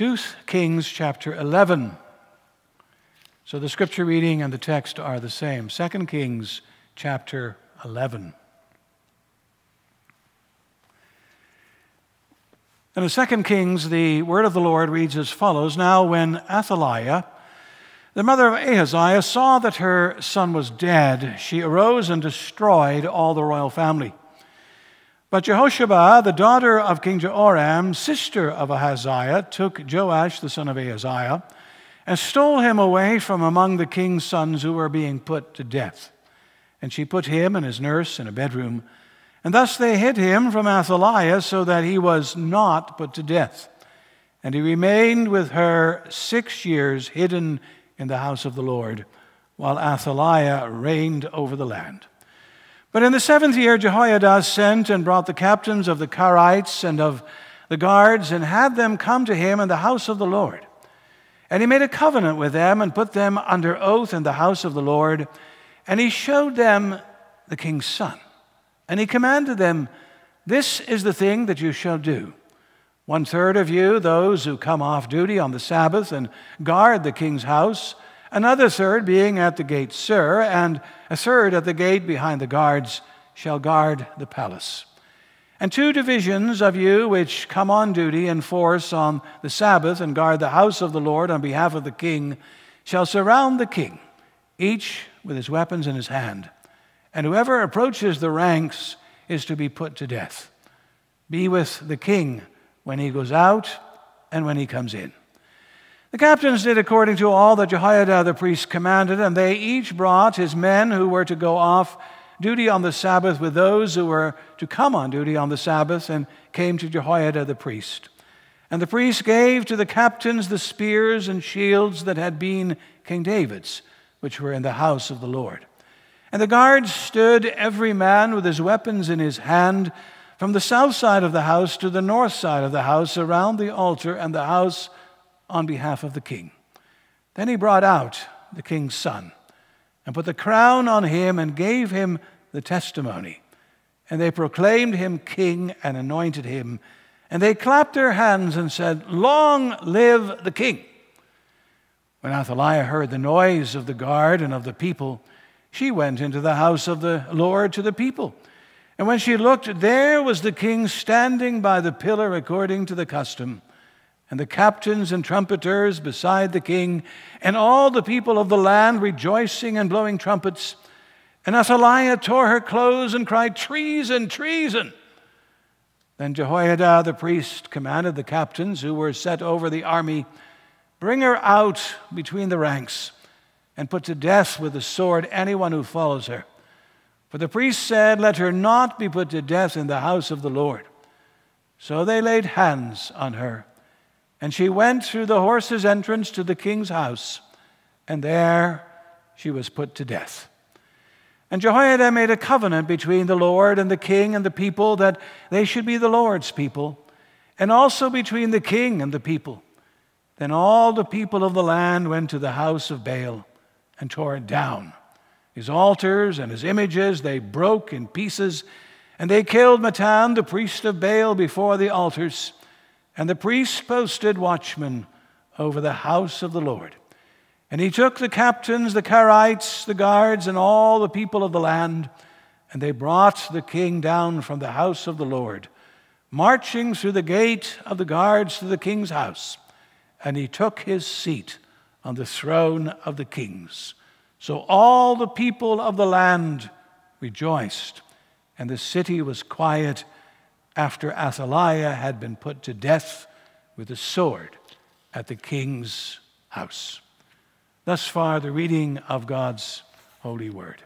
2 Kings chapter 11. So the scripture reading and the text are the same. 2 Kings chapter 11. In the 2 Kings, the word of the Lord reads as follows Now, when Athaliah, the mother of Ahaziah, saw that her son was dead, she arose and destroyed all the royal family. But Jehosheba, the daughter of King Jehoram, sister of Ahaziah, took Joash, the son of Ahaziah, and stole him away from among the king's sons who were being put to death. And she put him and his nurse in a bedroom and thus they hid him from Athaliah so that he was not put to death. And he remained with her six years hidden in the house of the Lord, while Athaliah reigned over the land. But in the seventh year, Jehoiada sent and brought the captains of the Carites and of the guards and had them come to him in the house of the Lord. And he made a covenant with them and put them under oath in the house of the Lord. And he showed them the king's son. And he commanded them, This is the thing that you shall do. One third of you, those who come off duty on the Sabbath and guard the king's house, another third being at the gate, sir, and a third at the gate behind the guards, shall guard the palace. And two divisions of you which come on duty in force on the Sabbath and guard the house of the Lord on behalf of the king shall surround the king, each with his weapons in his hand and whoever approaches the ranks is to be put to death. Be with the king when he goes out and when he comes in. The captains did according to all that Jehoiada the priest commanded, and they each brought his men who were to go off duty on the Sabbath with those who were to come on duty on the Sabbath and came to Jehoiada the priest. And the priest gave to the captains the spears and shields that had been King David's, which were in the house of the Lord. And the guards stood, every man with his weapons in his hand, from the south side of the house to the north side of the house, around the altar and the house on behalf of the king. Then he brought out the king's son and put the crown on him and gave him the testimony. And they proclaimed him king and anointed him. And they clapped their hands and said, Long live the king. When Athaliah heard the noise of the guard and of the people, she went into the house of the Lord to the people. And when she looked, there was the king standing by the pillar according to the custom, and the captains and trumpeters beside the king, and all the people of the land rejoicing and blowing trumpets. And Athaliah tore her clothes and cried, Treason, treason! Then Jehoiada the priest commanded the captains who were set over the army, Bring her out between the ranks and put to death with the sword anyone who follows her. For the priest said, Let her not be put to death in the house of the Lord. So they laid hands on her, and she went through the horse's entrance to the king's house, and there she was put to death. And Jehoiada made a covenant between the Lord and the king and the people that they should be the Lord's people, and also between the king and the people. Then all the people of the land went to the house of Baal and tore it down. His altars and his images they broke in pieces, and they killed Mattan, the priest of Baal, before the altars. And the priests posted watchmen over the house of the Lord. And he took the captains, the Carites, the guards, and all the people of the land, and they brought the king down from the house of the Lord, marching through the gate of the guards to the king's house. And he took his seat on the throne of the kings. So all the people of the land rejoiced, and the city was quiet after Athaliah had been put to death with a sword at the king's house. Thus far, the reading of God's holy word.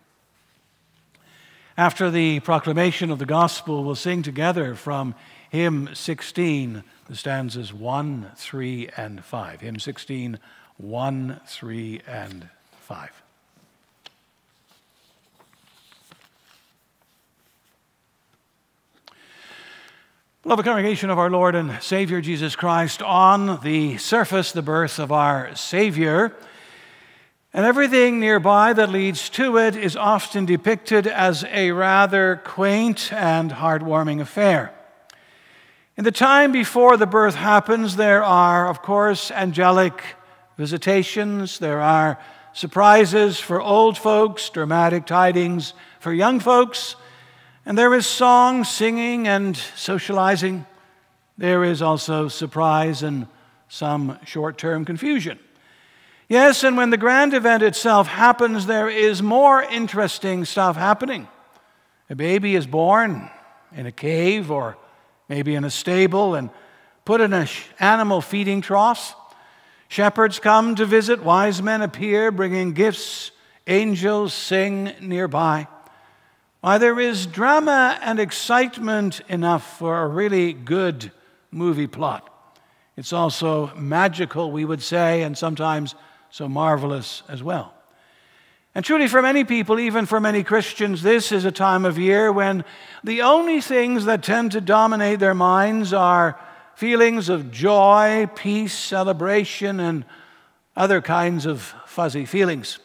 After the proclamation of the gospel, we'll sing together from hymn 16, the stanzas 1, 3, and 5. Hymn 16, 1, 3, and 5. Beloved congregation of our Lord and Savior Jesus Christ, on the surface, the birth of our Savior, and everything nearby that leads to it is often depicted as a rather quaint and heartwarming affair. In the time before the birth happens, there are, of course, angelic visitations, there are surprises for old folks, dramatic tidings for young folks, and there is song, singing, and socializing. There is also surprise and some short term confusion. Yes, and when the grand event itself happens, there is more interesting stuff happening. A baby is born in a cave or maybe in a stable and put in an animal feeding trough. Shepherds come to visit, wise men appear bringing gifts, angels sing nearby. Why, there is drama and excitement enough for a really good movie plot. It's also magical, we would say, and sometimes so marvelous as well. And truly, for many people, even for many Christians, this is a time of year when the only things that tend to dominate their minds are feelings of joy, peace, celebration, and other kinds of fuzzy feelings.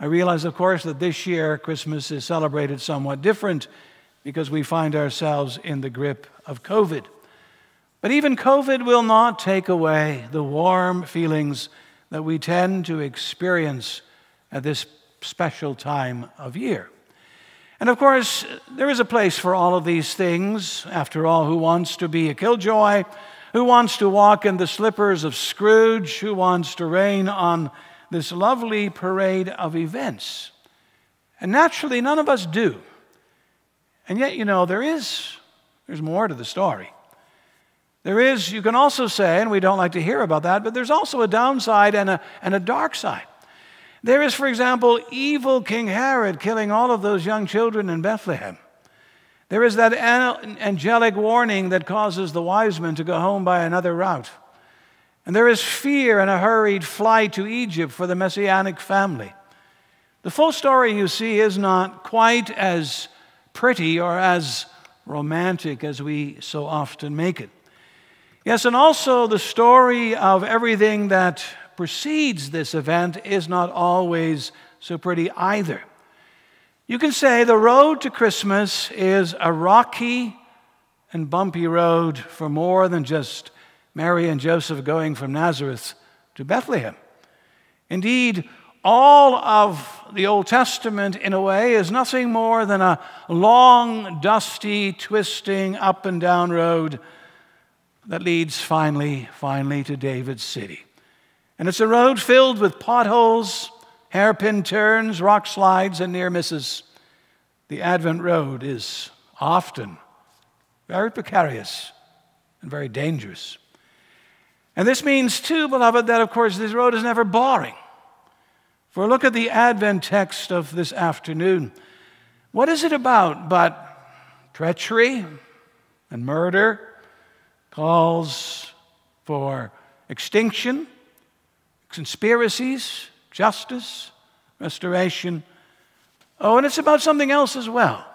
I realize, of course, that this year Christmas is celebrated somewhat different because we find ourselves in the grip of COVID. But even COVID will not take away the warm feelings that we tend to experience at this special time of year. And of course, there is a place for all of these things. After all, who wants to be a killjoy? Who wants to walk in the slippers of Scrooge? Who wants to rain on this lovely parade of events? And naturally, none of us do. And yet, you know, there is there's more to the story. There is, you can also say, and we don't like to hear about that, but there's also a downside and a, and a dark side. There is, for example, evil King Herod killing all of those young children in Bethlehem. There is that angelic warning that causes the wise men to go home by another route. And there is fear and a hurried flight to Egypt for the messianic family. The full story, you see, is not quite as pretty or as romantic as we so often make it. Yes, and also the story of everything that precedes this event is not always so pretty either. You can say the road to Christmas is a rocky and bumpy road for more than just Mary and Joseph going from Nazareth to Bethlehem. Indeed, all of the Old Testament, in a way, is nothing more than a long, dusty, twisting, up and down road that leads finally, finally to David's city. And it's a road filled with potholes, hairpin turns, rock slides, and near misses. The Advent road is often very precarious and very dangerous. And this means, too, beloved, that of course this road is never boring. For look at the Advent text of this afternoon. What is it about but treachery and murder calls for extinction, conspiracies, justice, restoration. Oh, and it's about something else as well.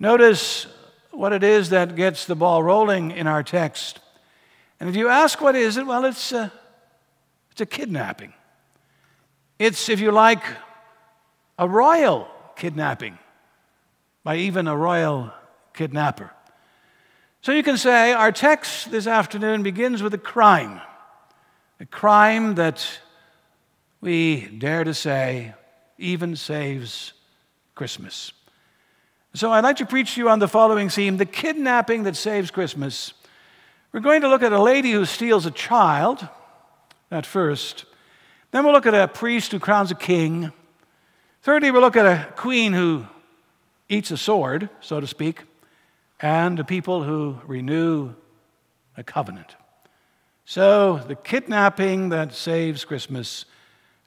Notice what it is that gets the ball rolling in our text. And if you ask what is it, well, it's a, it's a kidnapping. It's, if you like, a royal kidnapping by even a royal kidnapper. So you can say our text this afternoon begins with a crime, a crime that we dare to say even saves Christmas. So I'd like to preach to you on the following theme the kidnapping that saves Christmas. We're going to look at a lady who steals a child at first. Then we'll look at a priest who crowns a king. Thirdly, we'll look at a queen who eats a sword, so to speak and a people who renew a covenant. So, the kidnapping that saves Christmas,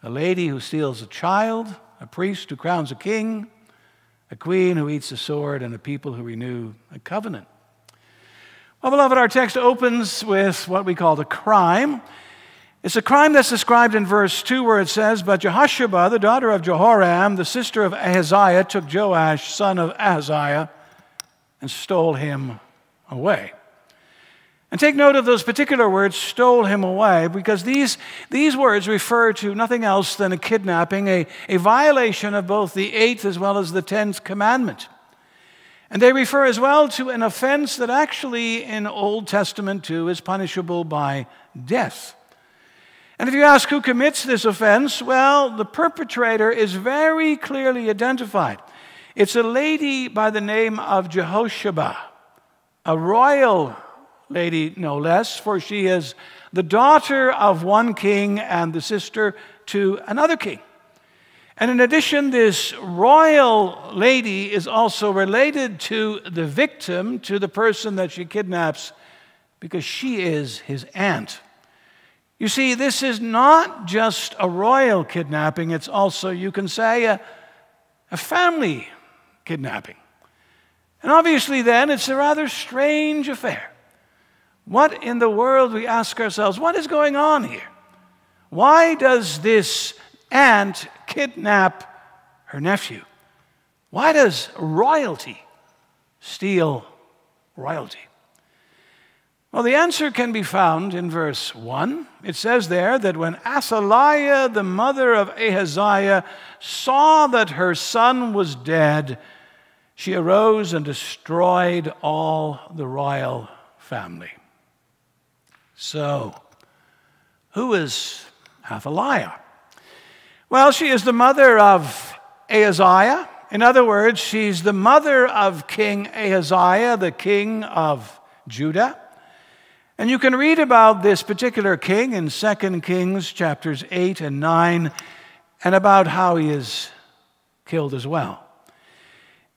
a lady who steals a child, a priest who crowns a king, a queen who eats a sword, and a people who renew a covenant. Well, beloved, our text opens with what we call the crime. It's a crime that's described in verse 2 where it says, But Jehosheba, the daughter of Jehoram, the sister of Ahaziah, took Joash, son of Ahaziah, and stole him away. And take note of those particular words, stole him away, because these, these words refer to nothing else than a kidnapping, a, a violation of both the eighth as well as the tenth commandment. And they refer as well to an offense that actually in Old Testament too is punishable by death. And if you ask who commits this offense, well, the perpetrator is very clearly identified. It's a lady by the name of Jehosheba, a royal lady, no less, for she is the daughter of one king and the sister to another king. And in addition, this royal lady is also related to the victim, to the person that she kidnaps, because she is his aunt. You see, this is not just a royal kidnapping, it's also, you can say, a, a family kidnapping. And obviously, then, it's a rather strange affair. What in the world, we ask ourselves, what is going on here? Why does this aunt kidnap her nephew? Why does royalty steal royalty? Well, the answer can be found in verse 1. It says there that when Athaliah, the mother of Ahaziah, saw that her son was dead, she arose and destroyed all the royal family. So, who is Athaliah? Well, she is the mother of Ahaziah. In other words, she's the mother of King Ahaziah, the king of Judah. And you can read about this particular king in 2 Kings chapters 8 and 9 and about how he is killed as well.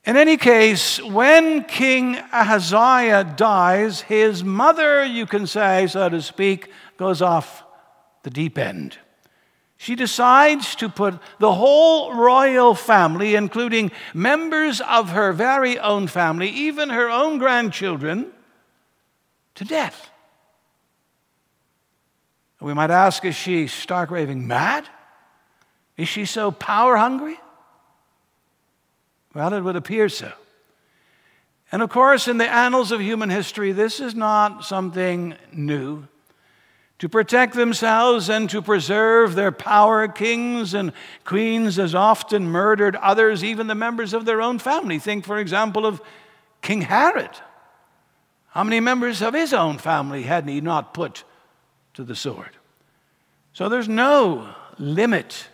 In any case, when King Ahaziah dies, his mother, you can say, so to speak, goes off the deep end. She decides to put the whole royal family, including members of her very own family, even her own grandchildren, to death. We might ask is she stark raving mad? Is she so power hungry? Well, it would appear so. And of course, in the annals of human history, this is not something new. To protect themselves and to preserve their power, kings and queens as often murdered others, even the members of their own family. Think, for example, of King Herod. How many members of his own family had he not put to the sword. So there's no limit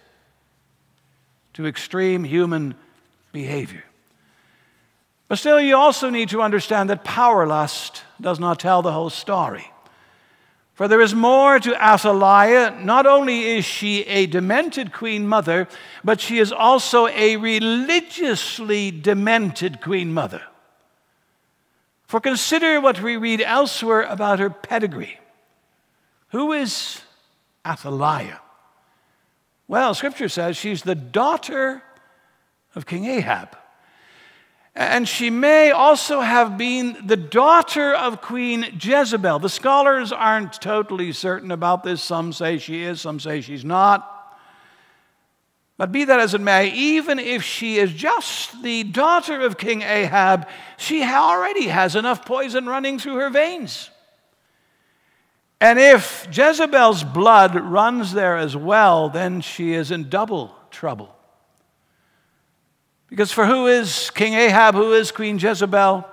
to extreme human behavior. But still, you also need to understand that power lust does not tell the whole story. For there is more to Athaliah. Not only is she a demented queen mother, but she is also a religiously demented queen mother. For consider what we read elsewhere about her pedigree. Who is Athaliah? Well, scripture says she's the daughter of King Ahab. And she may also have been the daughter of Queen Jezebel. The scholars aren't totally certain about this. Some say she is, some say she's not. But be that as it may, even if she is just the daughter of King Ahab, she already has enough poison running through her veins. And if Jezebel's blood runs there as well, then she is in double trouble. Because for who is King Ahab? Who is Queen Jezebel?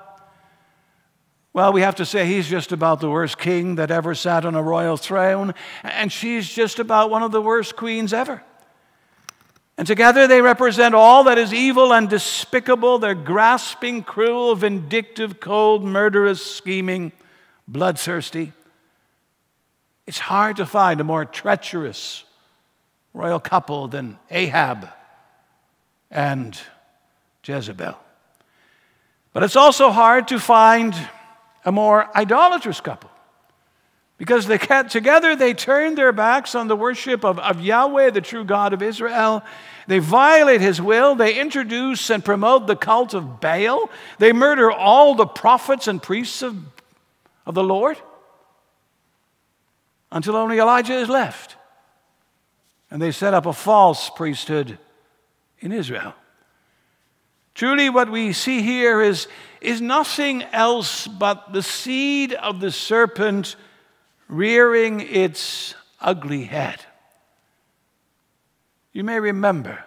Well, we have to say he's just about the worst king that ever sat on a royal throne, and she's just about one of the worst queens ever. And together they represent all that is evil and despicable. They're grasping, cruel, vindictive, cold, murderous, scheming, bloodthirsty. It's hard to find a more treacherous royal couple than Ahab and Jezebel. But it's also hard to find a more idolatrous couple because they together they turn their backs on the worship of, of Yahweh, the true God of Israel. They violate his will. They introduce and promote the cult of Baal. They murder all the prophets and priests of, of the Lord until only Elijah is left. And they set up a false priesthood in Israel. Truly, what we see here is, is nothing else but the seed of the serpent rearing its ugly head. You may remember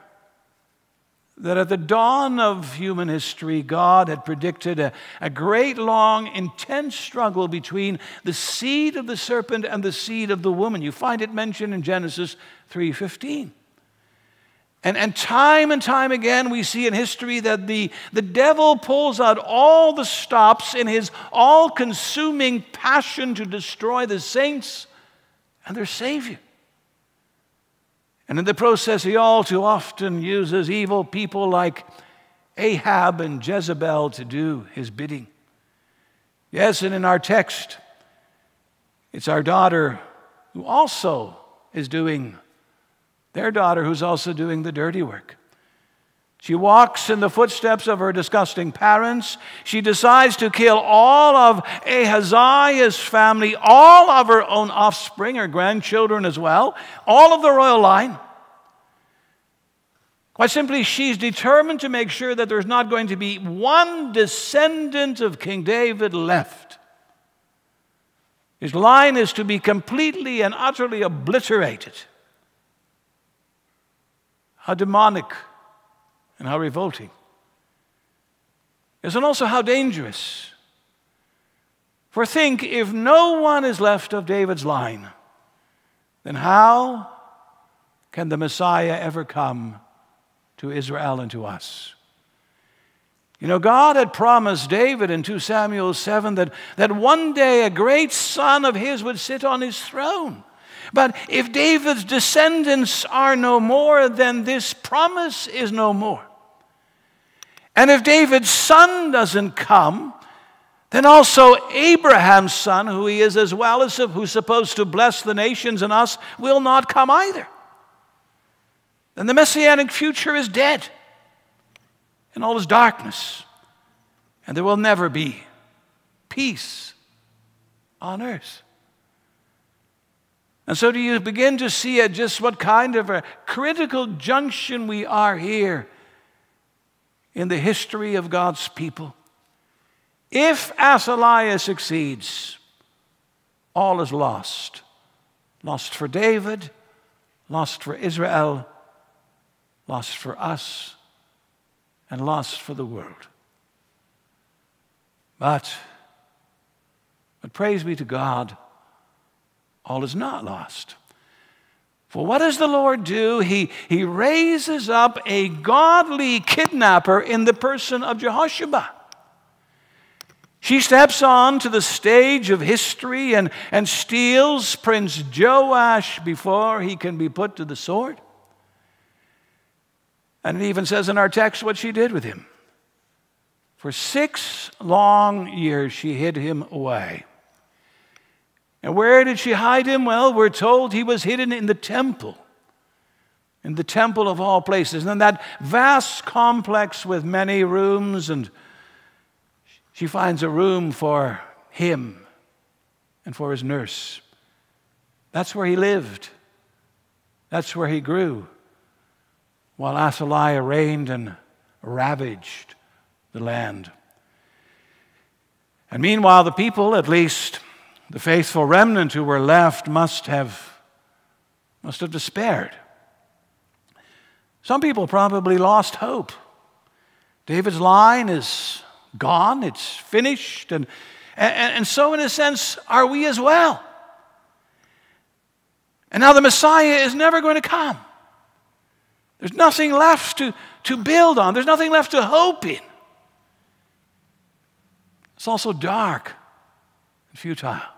that at the dawn of human history, God had predicted a, a, great, long, intense struggle between the seed of the serpent and the seed of the woman. You find it mentioned in Genesis 3:15. And, and time and time again, we see in history that the, the devil pulls out all the stops in his all consuming passion to destroy the saints and their Savior. And in the process, he all too often uses evil people like Ahab and Jezebel to do his bidding. Yes, and in our text, it's our daughter who also is doing, their daughter who's also doing the dirty work. She walks in the footsteps of her disgusting parents. She decides to kill all of Ahaziah's family, all of her own offspring, her grandchildren as well, all of the royal line. Quite simply, she's determined to make sure that there's not going to be one descendant of King David left. His line is to be completely and utterly obliterated. How demonic and how revolting. Yes, and also how dangerous. For think if no one is left of David's line, then how can the Messiah ever come to Israel and to us? You know, God had promised David in 2 Samuel 7 that, that one day a great son of his would sit on his throne. But if David's descendants are no more, then this promise is no more. And if David's son doesn't come, then also Abraham's son, who he is as well as who's supposed to bless the nations and us, will not come either. Then the messianic future is dead and all is darkness, and there will never be peace on earth. And so, do you begin to see at just what kind of a critical junction we are here in the history of God's people? If Athaliah succeeds, all is lost. Lost for David, lost for Israel, lost for us, and lost for the world. But, but praise be to God all is not lost. For what does the Lord do? He, he raises up a godly kidnapper in the person of Jehosheba. She steps on to the stage of history and, and steals Prince Joash before he can be put to the sword. And it even says in our text what she did with him. For six long years, she hid him away. And where did she hide him? Well, we're told he was hidden in the temple, in the temple of all places. And that vast complex with many rooms, and she finds a room for him and for his nurse. That's where he lived, that's where he grew, while Athaliah reigned and ravaged the land. And meanwhile, the people, at least the faithful remnant who were left must have, must have despaired. Some people probably lost hope. David's line is gone, it's finished, and, and, and so, in a sense, are we as well. And now the Messiah is never going to come. There's nothing left to, to build on, there's nothing left to hope in. It's also dark and futile.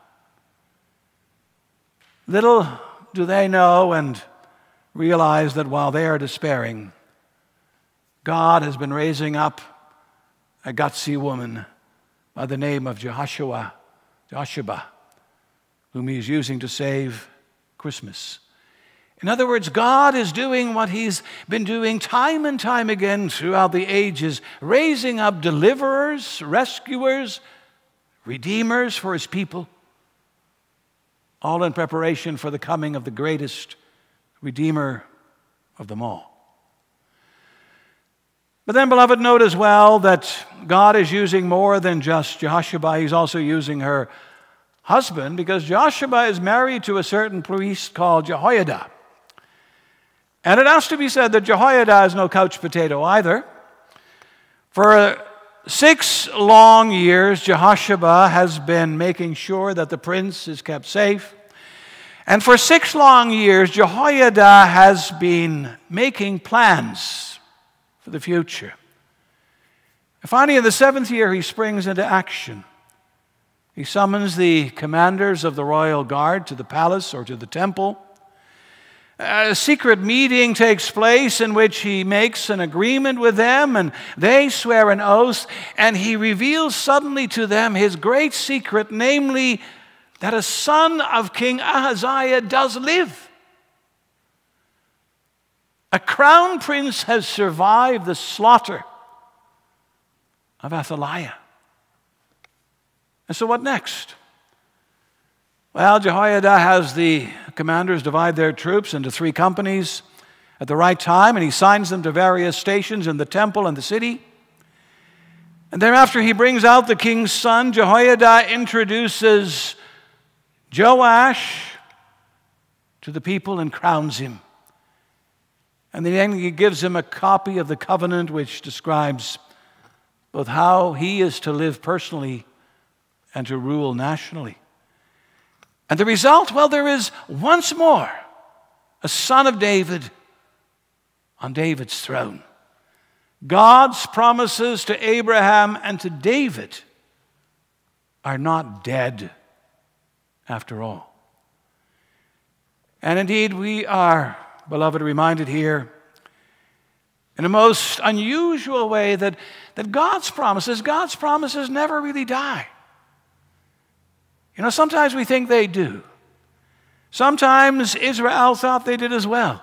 Little do they know and realize that while they are despairing, God has been raising up a gutsy woman by the name of Jehoshua, Joshua, whom he is using to save Christmas. In other words, God is doing what He's been doing time and time again throughout the ages, raising up deliverers, rescuers, redeemers for His people all in preparation for the coming of the greatest Redeemer of them all. But then, beloved, note as well that God is using more than just Joshua, He's also using her husband because Joshua is married to a certain priest called Jehoiada. And it has to be said that Jehoiada is no couch potato either. For six long years, Jehosheba has been making sure that the prince is kept safe. And for six long years, Jehoiada has been making plans for the future. And finally, in the seventh year, he springs into action. He summons the commanders of the royal guard to the palace or to the temple. A secret meeting takes place in which he makes an agreement with them and they swear an oath, and he reveals suddenly to them his great secret, namely that a son of King Ahaziah does live. A crown prince has survived the slaughter of Athaliah. And so, what next? Well, Jehoiada has the commanders divide their troops into three companies at the right time, and he signs them to various stations in the temple and the city. And thereafter, he brings out the king's son. Jehoiada introduces Joash to the people and crowns him. And then he gives him a copy of the covenant which describes both how he is to live personally and to rule nationally. And the result, well, there is once more a son of David on David's throne. God's promises to Abraham and to David are not dead after all. And indeed, we are, beloved, reminded here in a most unusual way that, that God's promises, God's promises never really die. You know, sometimes we think they do. Sometimes Israel thought they did as well.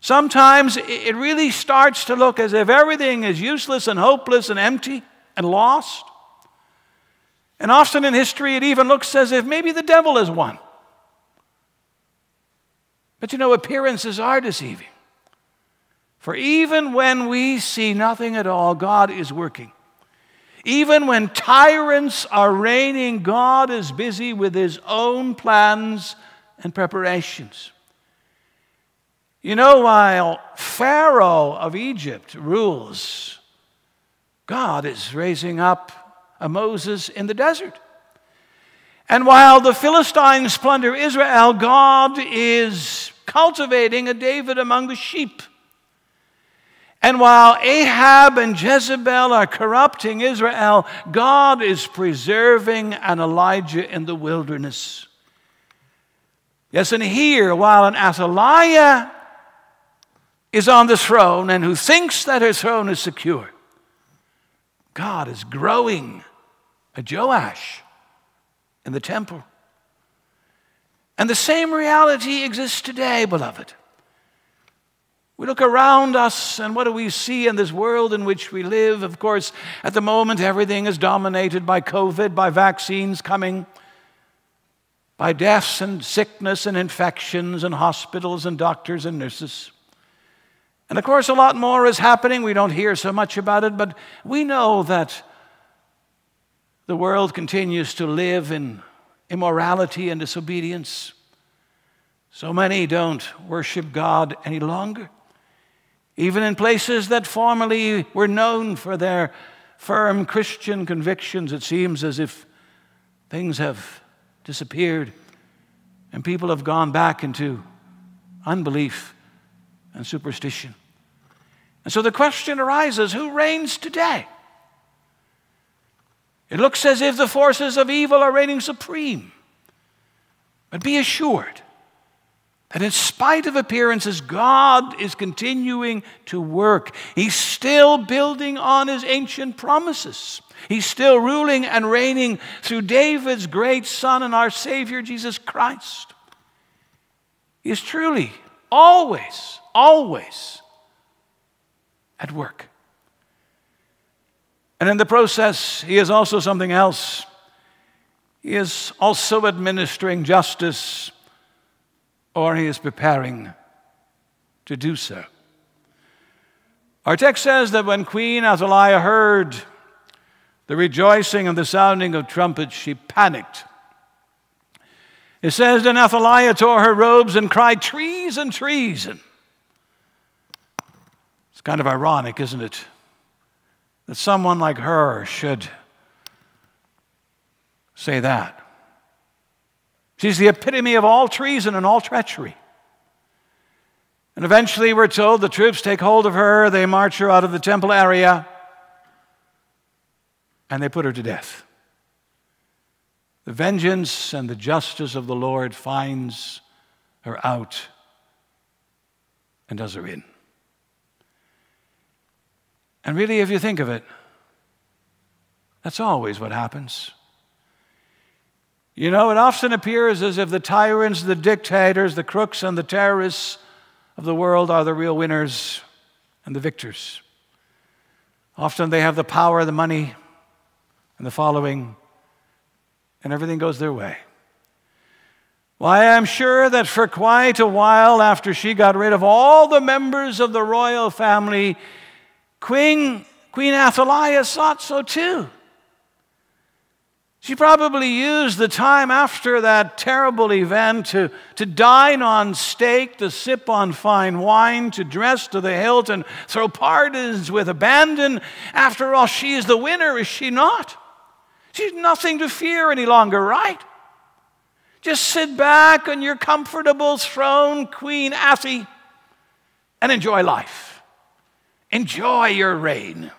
Sometimes it really starts to look as if everything is useless and hopeless and empty and lost. And often in history, it even looks as if maybe the devil has won. But you know, appearances are deceiving. For even when we see nothing at all, God is working. Even when tyrants are reigning, God is busy with his own plans and preparations. You know, while Pharaoh of Egypt rules, God is raising up a Moses in the desert. And while the Philistines plunder Israel, God is cultivating a David among the sheep. And while Ahab and Jezebel are corrupting Israel, God is preserving an Elijah in the wilderness. Yes, and here, while an Athaliah is on the throne and who thinks that her throne is secure, God is growing a Joash in the temple. And the same reality exists today, beloved. We look around us, and what do we see in this world in which we live? Of course, at the moment, everything is dominated by COVID, by vaccines coming, by deaths and sickness and infections, and hospitals and doctors and nurses. And of course, a lot more is happening. We don't hear so much about it, but we know that the world continues to live in immorality and disobedience. So many don't worship God any longer. Even in places that formerly were known for their firm Christian convictions, it seems as if things have disappeared and people have gone back into unbelief and superstition. And so the question arises who reigns today? It looks as if the forces of evil are reigning supreme. But be assured that in spite of appearances, God is continuing to work. He's still building on his ancient promises. He's still ruling and reigning through David's great Son and our Savior, Jesus Christ. He is truly, always, always at work. And in the process, he is also something else. He is also administering justice or he is preparing to do so. Our text says that when Queen Athaliah heard the rejoicing and the sounding of trumpets, she panicked. It says, Then Athaliah tore her robes and cried, Treason, treason. It's kind of ironic, isn't it? That someone like her should say that. She's the epitome of all treason and all treachery. And eventually, we're told the troops take hold of her, they march her out of the temple area, and they put her to death. The vengeance and the justice of the Lord finds her out and does her in. And really, if you think of it, that's always what happens. You know, it often appears as if the tyrants, the dictators, the crooks, and the terrorists of the world are the real winners and the victors. Often they have the power, the money, and the following, and everything goes their way. Why, I'm sure that for quite a while after she got rid of all the members of the royal family, Queen, Queen Athaliah thought so too. She probably used the time after that terrible event to, to dine on steak, to sip on fine wine, to dress to the hilt, and throw parties with abandon. After all, she is the winner, is she not? She's nothing to fear any longer, right? Just sit back on your comfortable throne, Queen Athie, and enjoy life. Enjoy your reign.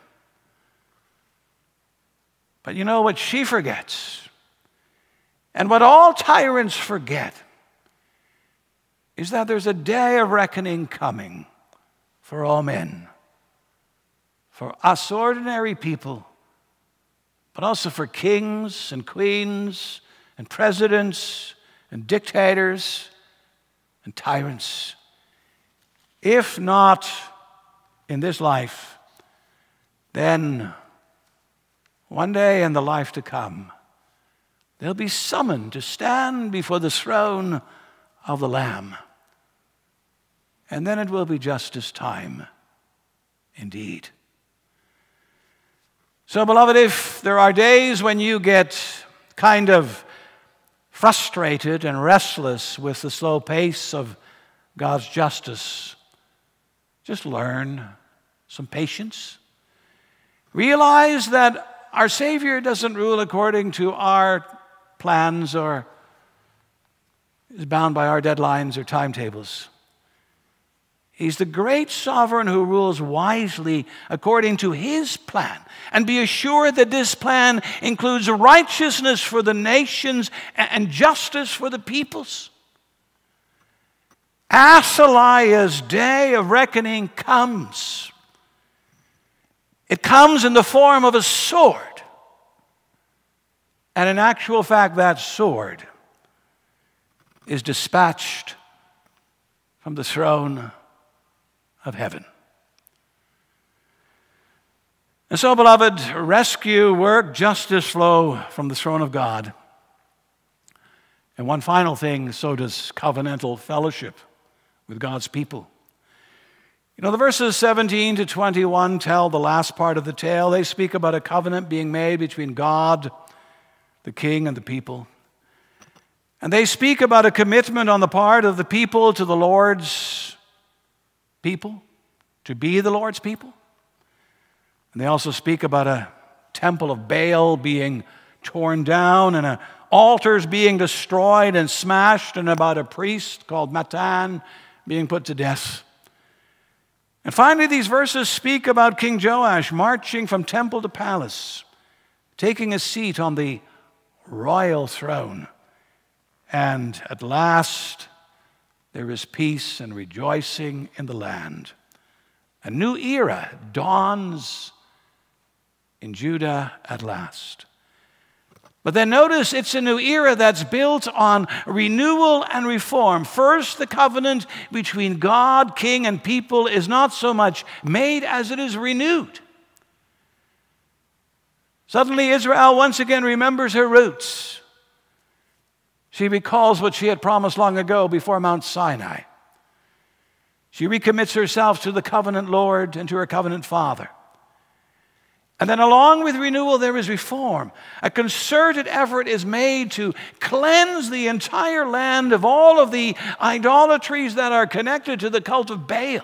But you know what she forgets? And what all tyrants forget is that there's a day of reckoning coming for all men, for us ordinary people, but also for kings and queens and presidents and dictators and tyrants. If not in this life, then one day in the life to come, they'll be summoned to stand before the throne of the Lamb. And then it will be justice time indeed. So, beloved, if there are days when you get kind of frustrated and restless with the slow pace of God's justice, just learn some patience. Realize that our Savior doesn't rule according to our plans or is bound by our deadlines or timetables. He's the great sovereign who rules wisely according to his plan. And be assured that this plan includes righteousness for the nations and justice for the peoples. Athaliah's day of reckoning comes. It comes in the form of a sword. And in actual fact, that sword is dispatched from the throne of heaven. And so, beloved, rescue, work, justice flow from the throne of God. And one final thing so does covenantal fellowship with God's people. You know, the verses 17 to 21 tell the last part of the tale. They speak about a covenant being made between God, the king, and the people. And they speak about a commitment on the part of the people to the Lord's people, to be the Lord's people. And they also speak about a temple of Baal being torn down and a altars being destroyed and smashed, and about a priest called Mattan being put to death. And finally, these verses speak about King Joash marching from temple to palace, taking a seat on the royal throne. And at last, there is peace and rejoicing in the land. A new era dawns in Judah at last. But then notice it's a new era that's built on renewal and reform. First, the covenant between God, king, and people is not so much made as it is renewed. Suddenly, Israel once again remembers her roots. She recalls what she had promised long ago before Mount Sinai. She recommits herself to the covenant Lord and to her covenant Father. And then, along with renewal, there is reform. A concerted effort is made to cleanse the entire land of all of the idolatries that are connected to the cult of Baal.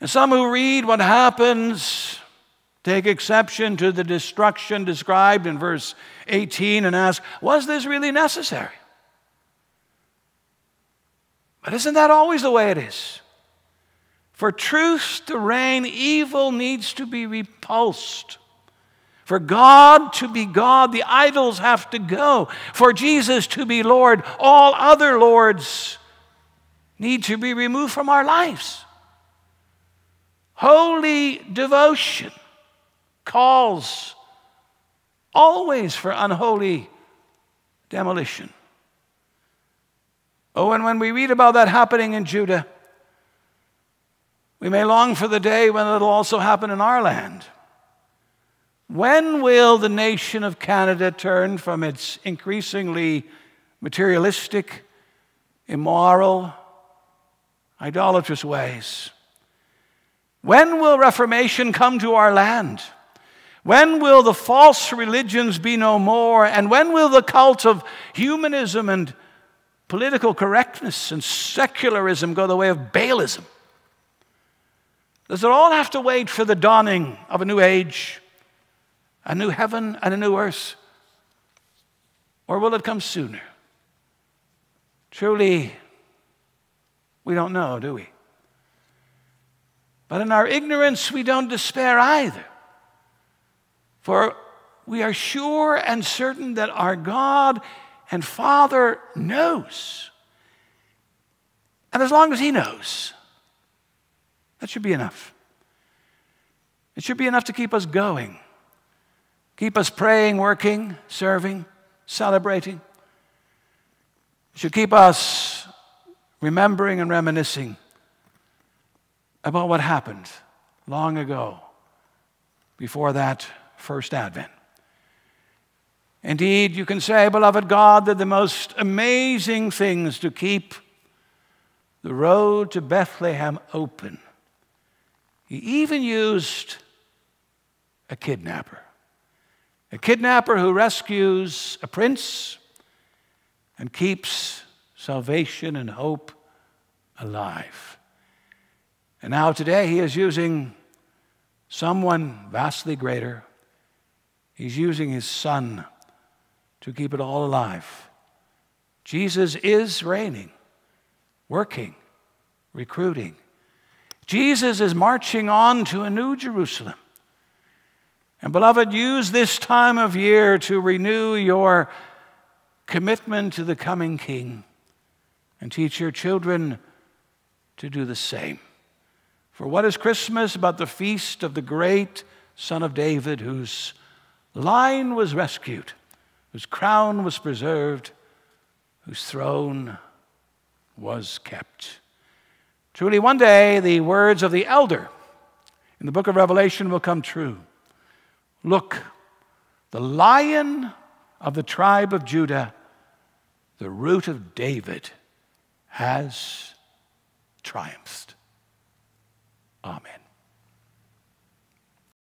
And some who read what happens take exception to the destruction described in verse 18 and ask, was this really necessary? But isn't that always the way it is? For truth to reign, evil needs to be repulsed. For God to be God, the idols have to go. For Jesus to be Lord, all other lords need to be removed from our lives. Holy devotion calls always for unholy demolition. Oh, and when we read about that happening in Judah, we may long for the day when it'll also happen in our land. When will the nation of Canada turn from its increasingly materialistic, immoral, idolatrous ways? When will reformation come to our land? When will the false religions be no more? And when will the cult of humanism and political correctness and secularism go the way of Baalism? Does it all have to wait for the dawning of a new age, a new heaven, and a new earth? Or will it come sooner? Truly, we don't know, do we? But in our ignorance, we don't despair either. For we are sure and certain that our God and Father knows. And as long as He knows, that should be enough. It should be enough to keep us going, keep us praying, working, serving, celebrating. It should keep us remembering and reminiscing about what happened long ago before that first advent. Indeed, you can say, beloved, God that the most amazing things to keep the road to Bethlehem open he even used a kidnapper, a kidnapper who rescues a prince and keeps salvation and hope alive. And now, today, he is using someone vastly greater. He's using his son to keep it all alive. Jesus is reigning, working, recruiting Jesus is marching on to a new Jerusalem. And, beloved, use this time of year to renew your commitment to the coming King and teach your children to do the same. For what is Christmas but the feast of the great Son of David, whose line was rescued, whose crown was preserved, whose throne was kept? Truly, one day the words of the elder in the book of Revelation will come true. Look, the lion of the tribe of Judah, the root of David, has triumphed. Amen.